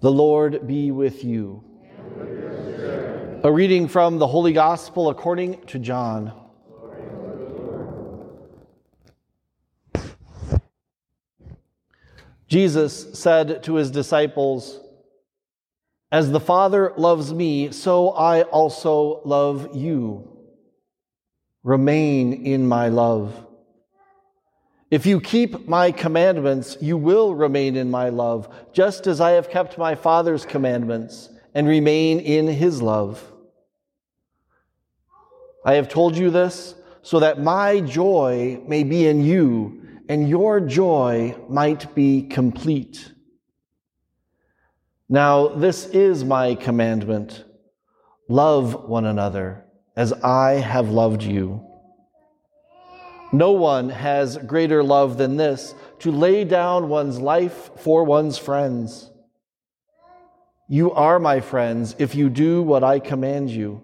The Lord be with you. A reading from the Holy Gospel according to John. Jesus said to his disciples, As the Father loves me, so I also love you. Remain in my love. If you keep my commandments, you will remain in my love, just as I have kept my Father's commandments and remain in his love. I have told you this so that my joy may be in you and your joy might be complete. Now, this is my commandment love one another as I have loved you. No one has greater love than this to lay down one's life for one's friends. You are my friends if you do what I command you.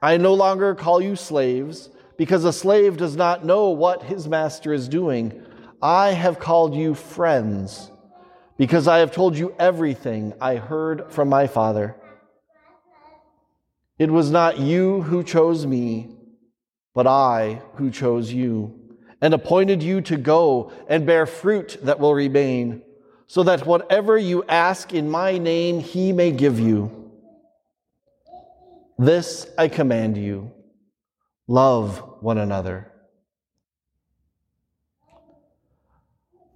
I no longer call you slaves because a slave does not know what his master is doing. I have called you friends because I have told you everything I heard from my Father. It was not you who chose me but I who chose you and appointed you to go and bear fruit that will remain, so that whatever you ask in my name, he may give you. This I command you love one another.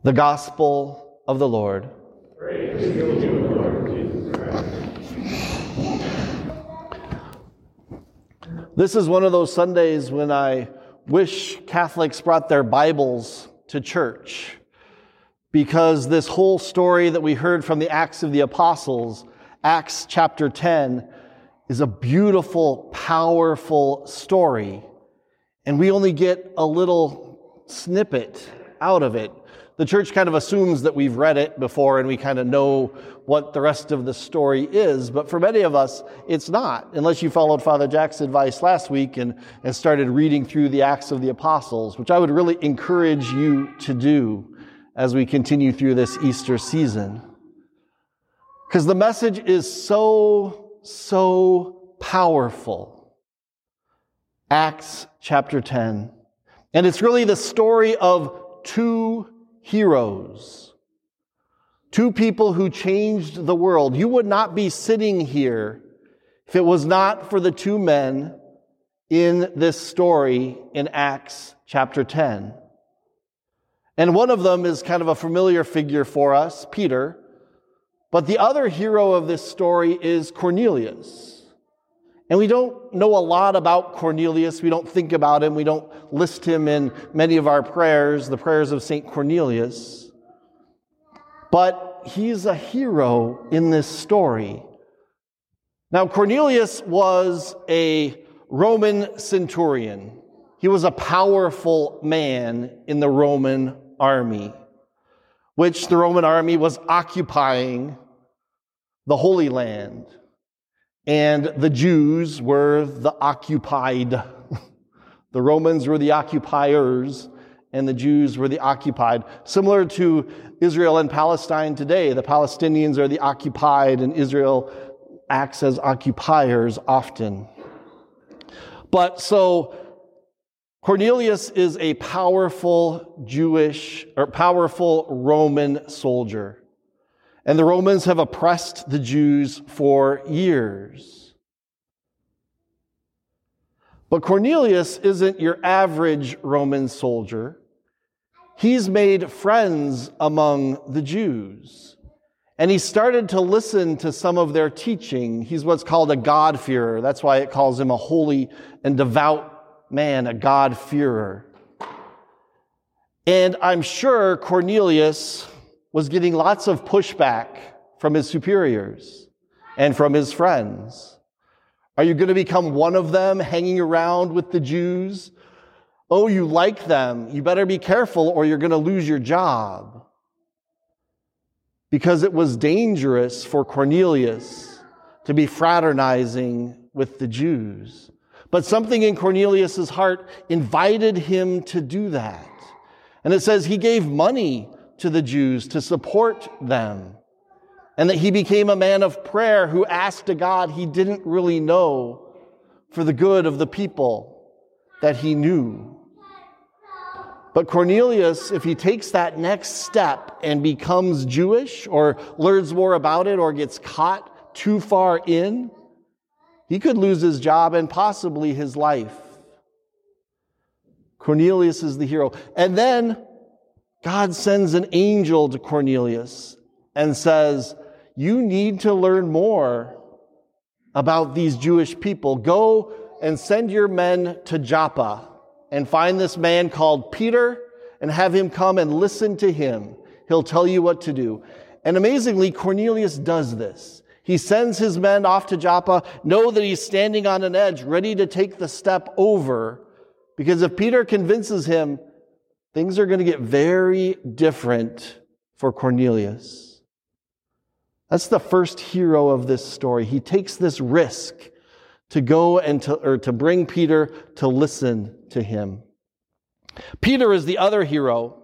The Gospel of the Lord. Praise you, Lord Jesus Christ. This is one of those Sundays when I wish Catholics brought their Bibles to church because this whole story that we heard from the Acts of the Apostles, Acts chapter 10, is a beautiful, powerful story. And we only get a little snippet out of it the church kind of assumes that we've read it before and we kind of know what the rest of the story is. But for many of us, it's not, unless you followed Father Jack's advice last week and, and started reading through the Acts of the Apostles, which I would really encourage you to do as we continue through this Easter season. Because the message is so, so powerful. Acts chapter 10. And it's really the story of two heroes, two people who changed the world. You would not be sitting here if it was not for the two men in this story in Acts chapter 10. And one of them is kind of a familiar figure for us, Peter. But the other hero of this story is Cornelius. And we don't know a lot about Cornelius. We don't think about him. We don't list him in many of our prayers, the prayers of St. Cornelius. But he's a hero in this story. Now, Cornelius was a Roman centurion. He was a powerful man in the Roman army, which the Roman army was occupying the Holy Land and the Jews were the occupied. the Romans were the occupiers, and the Jews were the occupied. Similar to Israel and Palestine today, the Palestinians are the occupied, and Israel acts as occupiers often. But so Cornelius is a powerful Jewish or powerful Roman soldier. And the Romans have oppressed the Jews for years. But Cornelius isn't your average Roman soldier. He's made friends among the Jews. And he started to listen to some of their teaching. He's what's called a God-fearer. That's why it calls him a holy and devout man, a God-fearer. And I'm sure Cornelius was getting lots of pushback from his superiors and from his friends. Are you going to become one of them hanging around with the Jews? Oh, you like them. You better be careful or you're going to lose your job. Because it was dangerous for Cornelius to be fraternizing with the Jews. But something in Cornelius's heart invited him to do that. And it says he gave money to the Jews to support them. and that he became a man of prayer who asked a God he didn't really know for the good of the people that he knew. But Cornelius, if he takes that next step and becomes Jewish or learns more about it or gets caught too far in, he could lose his job and possibly his life. Cornelius is the hero. And then God sends an angel to Cornelius and says, You need to learn more about these Jewish people. Go and send your men to Joppa and find this man called Peter and have him come and listen to him. He'll tell you what to do. And amazingly, Cornelius does this. He sends his men off to Joppa, know that he's standing on an edge, ready to take the step over because if Peter convinces him, things are going to get very different for Cornelius. That's the first hero of this story. He takes this risk to go and to, or to bring Peter to listen to him. Peter is the other hero.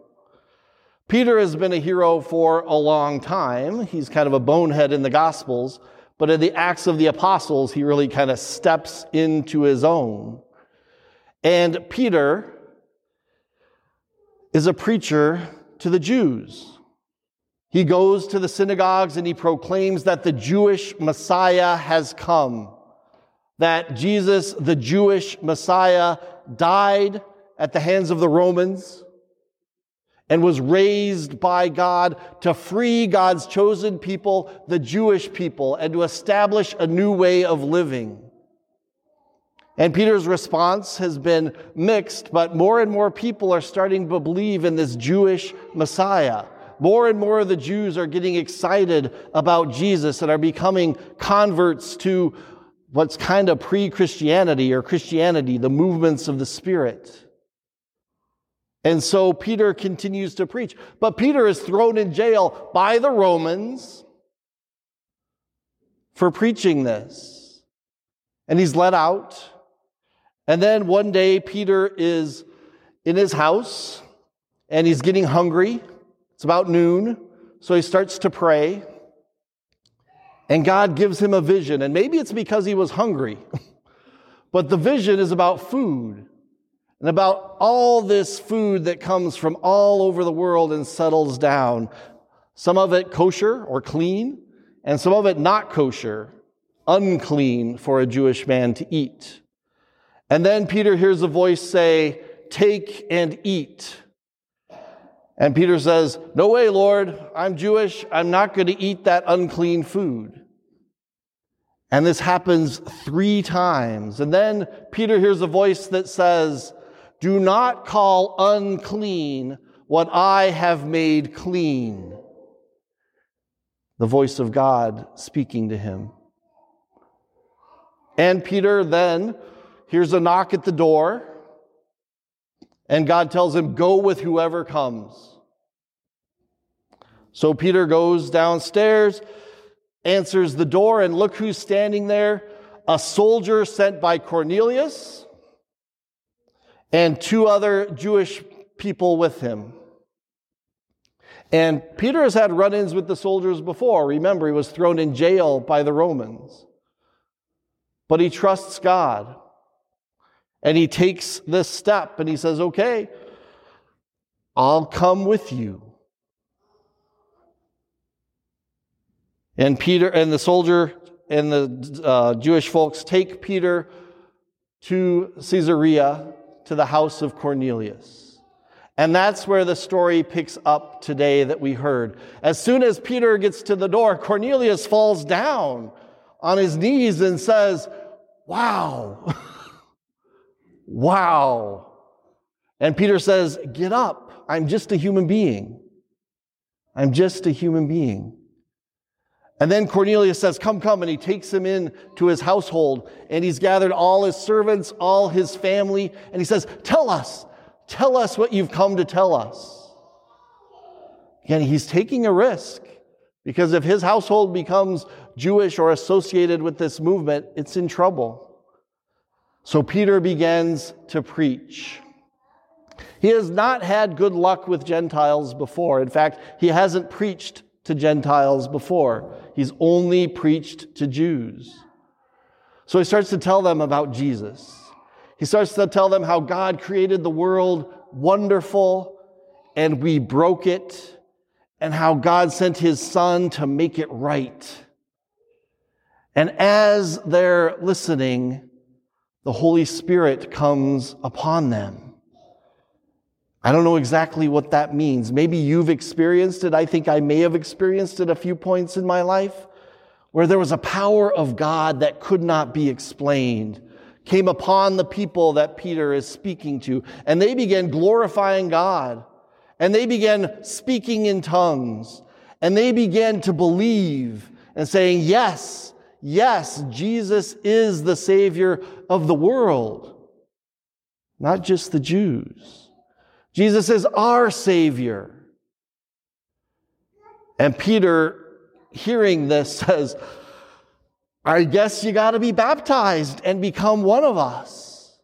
Peter has been a hero for a long time. He's kind of a bonehead in the Gospels, but in the Acts of the Apostles, he really kind of steps into his own. And Peter is a preacher to the Jews. He goes to the synagogues and he proclaims that the Jewish Messiah has come, that Jesus, the Jewish Messiah, died at the hands of the Romans and was raised by God to free God's chosen people, the Jewish people, and to establish a new way of living. And Peter's response has been mixed, but more and more people are starting to believe in this Jewish Messiah. More and more of the Jews are getting excited about Jesus and are becoming converts to what's kind of pre Christianity or Christianity, the movements of the Spirit. And so Peter continues to preach. But Peter is thrown in jail by the Romans for preaching this. And he's let out. And then one day, Peter is in his house and he's getting hungry. It's about noon. So he starts to pray. And God gives him a vision. And maybe it's because he was hungry, but the vision is about food and about all this food that comes from all over the world and settles down. Some of it kosher or clean, and some of it not kosher, unclean for a Jewish man to eat. And then Peter hears a voice say, Take and eat. And Peter says, No way, Lord. I'm Jewish. I'm not going to eat that unclean food. And this happens three times. And then Peter hears a voice that says, Do not call unclean what I have made clean. The voice of God speaking to him. And Peter then hears a knock at the door, and God tells him, Go with whoever comes. So Peter goes downstairs, answers the door, and look who's standing there a soldier sent by Cornelius and two other Jewish people with him. And Peter has had run ins with the soldiers before. Remember, he was thrown in jail by the Romans. But he trusts God. And he takes this step and he says, Okay, I'll come with you. And Peter and the soldier and the uh, Jewish folks take Peter to Caesarea, to the house of Cornelius. And that's where the story picks up today that we heard. As soon as Peter gets to the door, Cornelius falls down on his knees and says, Wow. Wow. And Peter says, Get up. I'm just a human being. I'm just a human being. And then Cornelius says, Come, come. And he takes him in to his household and he's gathered all his servants, all his family. And he says, Tell us, tell us what you've come to tell us. Again, he's taking a risk because if his household becomes Jewish or associated with this movement, it's in trouble. So Peter begins to preach. He has not had good luck with Gentiles before. In fact, he hasn't preached to Gentiles before. He's only preached to Jews. So he starts to tell them about Jesus. He starts to tell them how God created the world wonderful and we broke it, and how God sent his son to make it right. And as they're listening, the Holy Spirit comes upon them. I don't know exactly what that means. Maybe you've experienced it. I think I may have experienced it a few points in my life where there was a power of God that could not be explained came upon the people that Peter is speaking to, and they began glorifying God, and they began speaking in tongues, and they began to believe and saying, Yes, yes, Jesus is the Savior of the world, not just the Jews. Jesus is our Savior. And Peter, hearing this, says, I guess you got to be baptized and become one of us.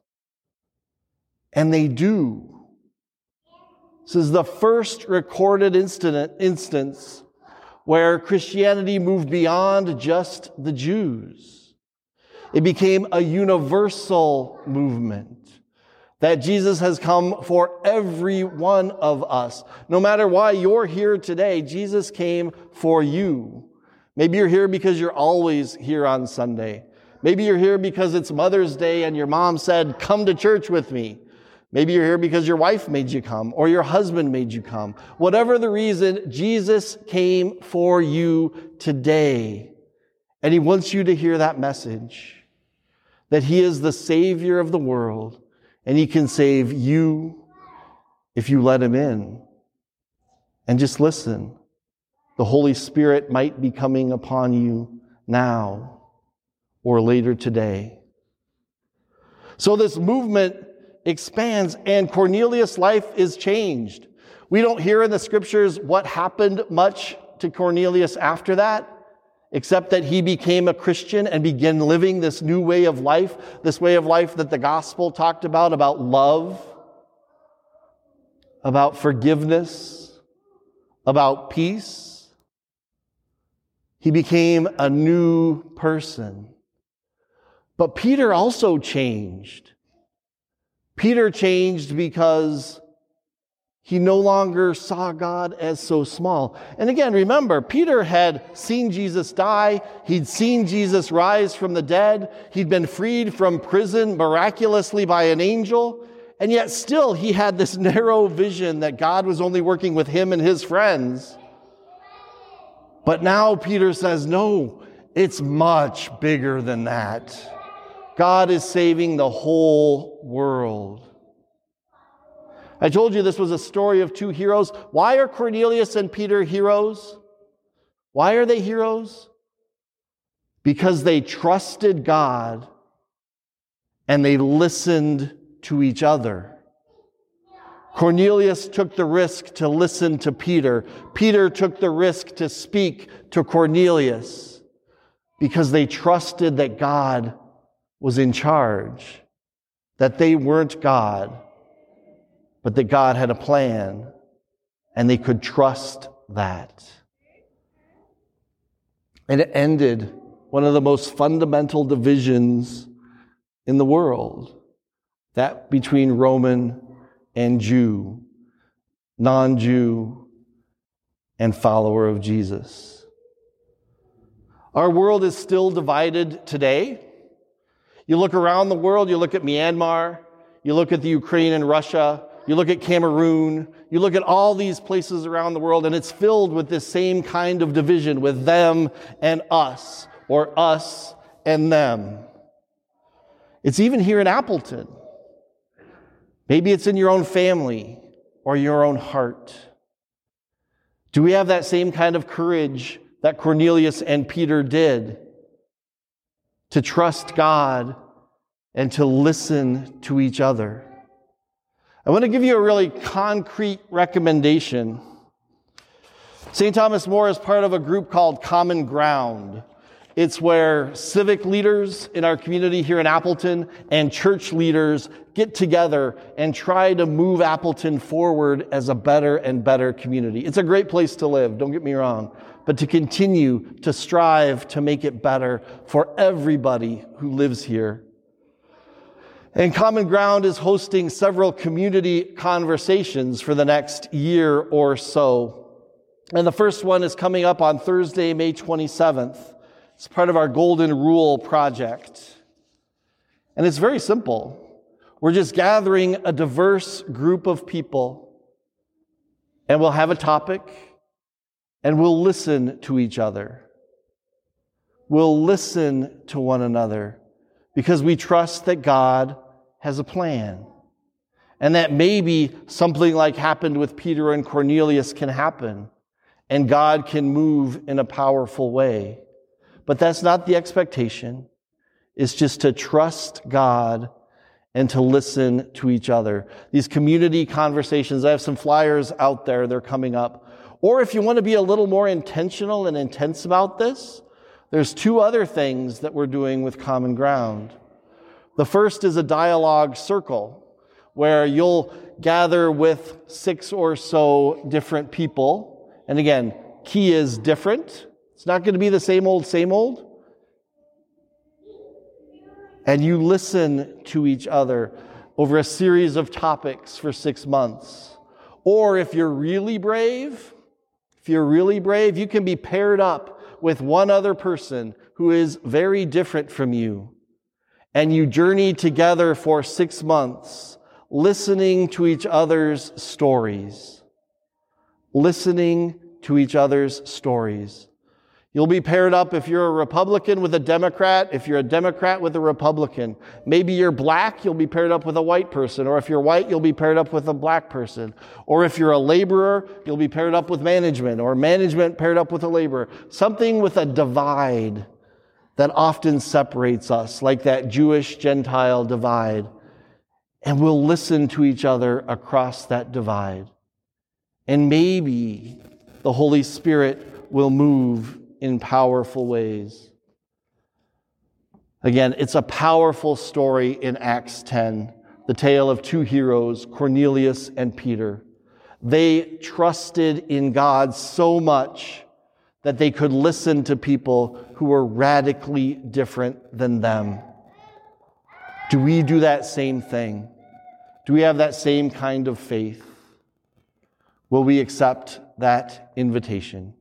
And they do. This is the first recorded instance where Christianity moved beyond just the Jews. It became a universal movement that Jesus has come for every one of us. No matter why you're here today, Jesus came for you. Maybe you're here because you're always here on Sunday. Maybe you're here because it's Mother's Day and your mom said, Come to church with me. Maybe you're here because your wife made you come or your husband made you come. Whatever the reason, Jesus came for you today. And he wants you to hear that message that he is the Savior of the world and He can save you if you let Him in. And just listen. The Holy Spirit might be coming upon you now or later today. So this movement expands and Cornelius' life is changed. We don't hear in the scriptures what happened much to Cornelius after that except that he became a Christian and began living this new way of life, this way of life that the gospel talked about, about love, about forgiveness, about peace. He became a new person. But Peter also changed. Peter changed because he no longer saw God as so small. And again, remember, Peter had seen Jesus die. He'd seen Jesus rise from the dead. He'd been freed from prison miraculously by an angel. And yet still he had this narrow vision that God was only working with him and his friends. But now Peter says, no, it's much bigger than that. God is saving the whole world. I told you this was a story of two heroes. Why are Cornelius and Peter heroes? Why are they heroes? Because they trusted God and they listened to each other. Cornelius took the risk to listen to Peter. Peter took the risk to speak to Cornelius because they trusted that God was in charge, that they weren't God but that God had a plan and they could trust that. And it ended one of the most fundamental divisions in the world that between Roman and Jew, non Jew, and follower of Jesus. Our world is still divided today. You look around the world, you look at Myanmar, you look at the Ukraine and Russia, you look at Cameroon, you look at all these places around the world, and it's filled with this same kind of division with them and us, or us and them. It's even here in Appleton. Maybe it's in your own family or your own heart. Do we have that same kind of courage that Cornelius and Peter did to trust God and to listen to each other? I want to give you a really concrete recommendation. St. Thomas More is part of a group called Common Ground. It's where civic leaders in our community here in Appleton and church leaders get together and try to move Appleton forward as a better and better community. It's a great place to live, don't get me wrong. but to continue to strive to make it better for everybody who lives here. And Common Ground is hosting several community conversations for the next year or so. And the first one is coming up on Thursday, May 27th. It's part of our Golden Rule project. And it's very simple. We're just gathering a diverse group of people, and we'll have a topic, and we'll listen to each other. We'll listen to one another because we trust that God has a plan. And that maybe something like happened with Peter and Cornelius can happen, and God can move in a powerful way. But that's not the expectation. It's just to trust God and to listen to each other. These community conversations, I have some flyers out there, they're coming up. Or if you want to be a little more intentional and intense about this, there's two other things that we're doing with Common Ground. The first is a dialogue circle where you'll gather with six or so different people. And again, key is different. It's not going to be the same old, same old. And you listen to each other over a series of topics for six months. Or if you're really brave, if you're really brave, you can be paired up with one other person who is very different from you and you journey together for six months, listening to each other's stories. Listening to each other's stories. You'll be paired up if you're a Republican with a Democrat, if you're a Democrat with a Republican. Maybe you're black, you'll be paired up with a white person. Or if you're white, you'll be paired up with a black person. Or if you're a laborer, you'll be paired up with management, or management paired up with a laborer. Something with a divide that often separates us, like that Jewish Gentile divide. And we'll listen to each other across that divide. And maybe the Holy Spirit will move in powerful ways. Again, it's a powerful story in Acts 10, the tale of two heroes, Cornelius and Peter. They trusted in God so much that they could listen to people who were radically different than them. Do we do that same thing? Do we have that same kind of faith? Will we accept that invitation?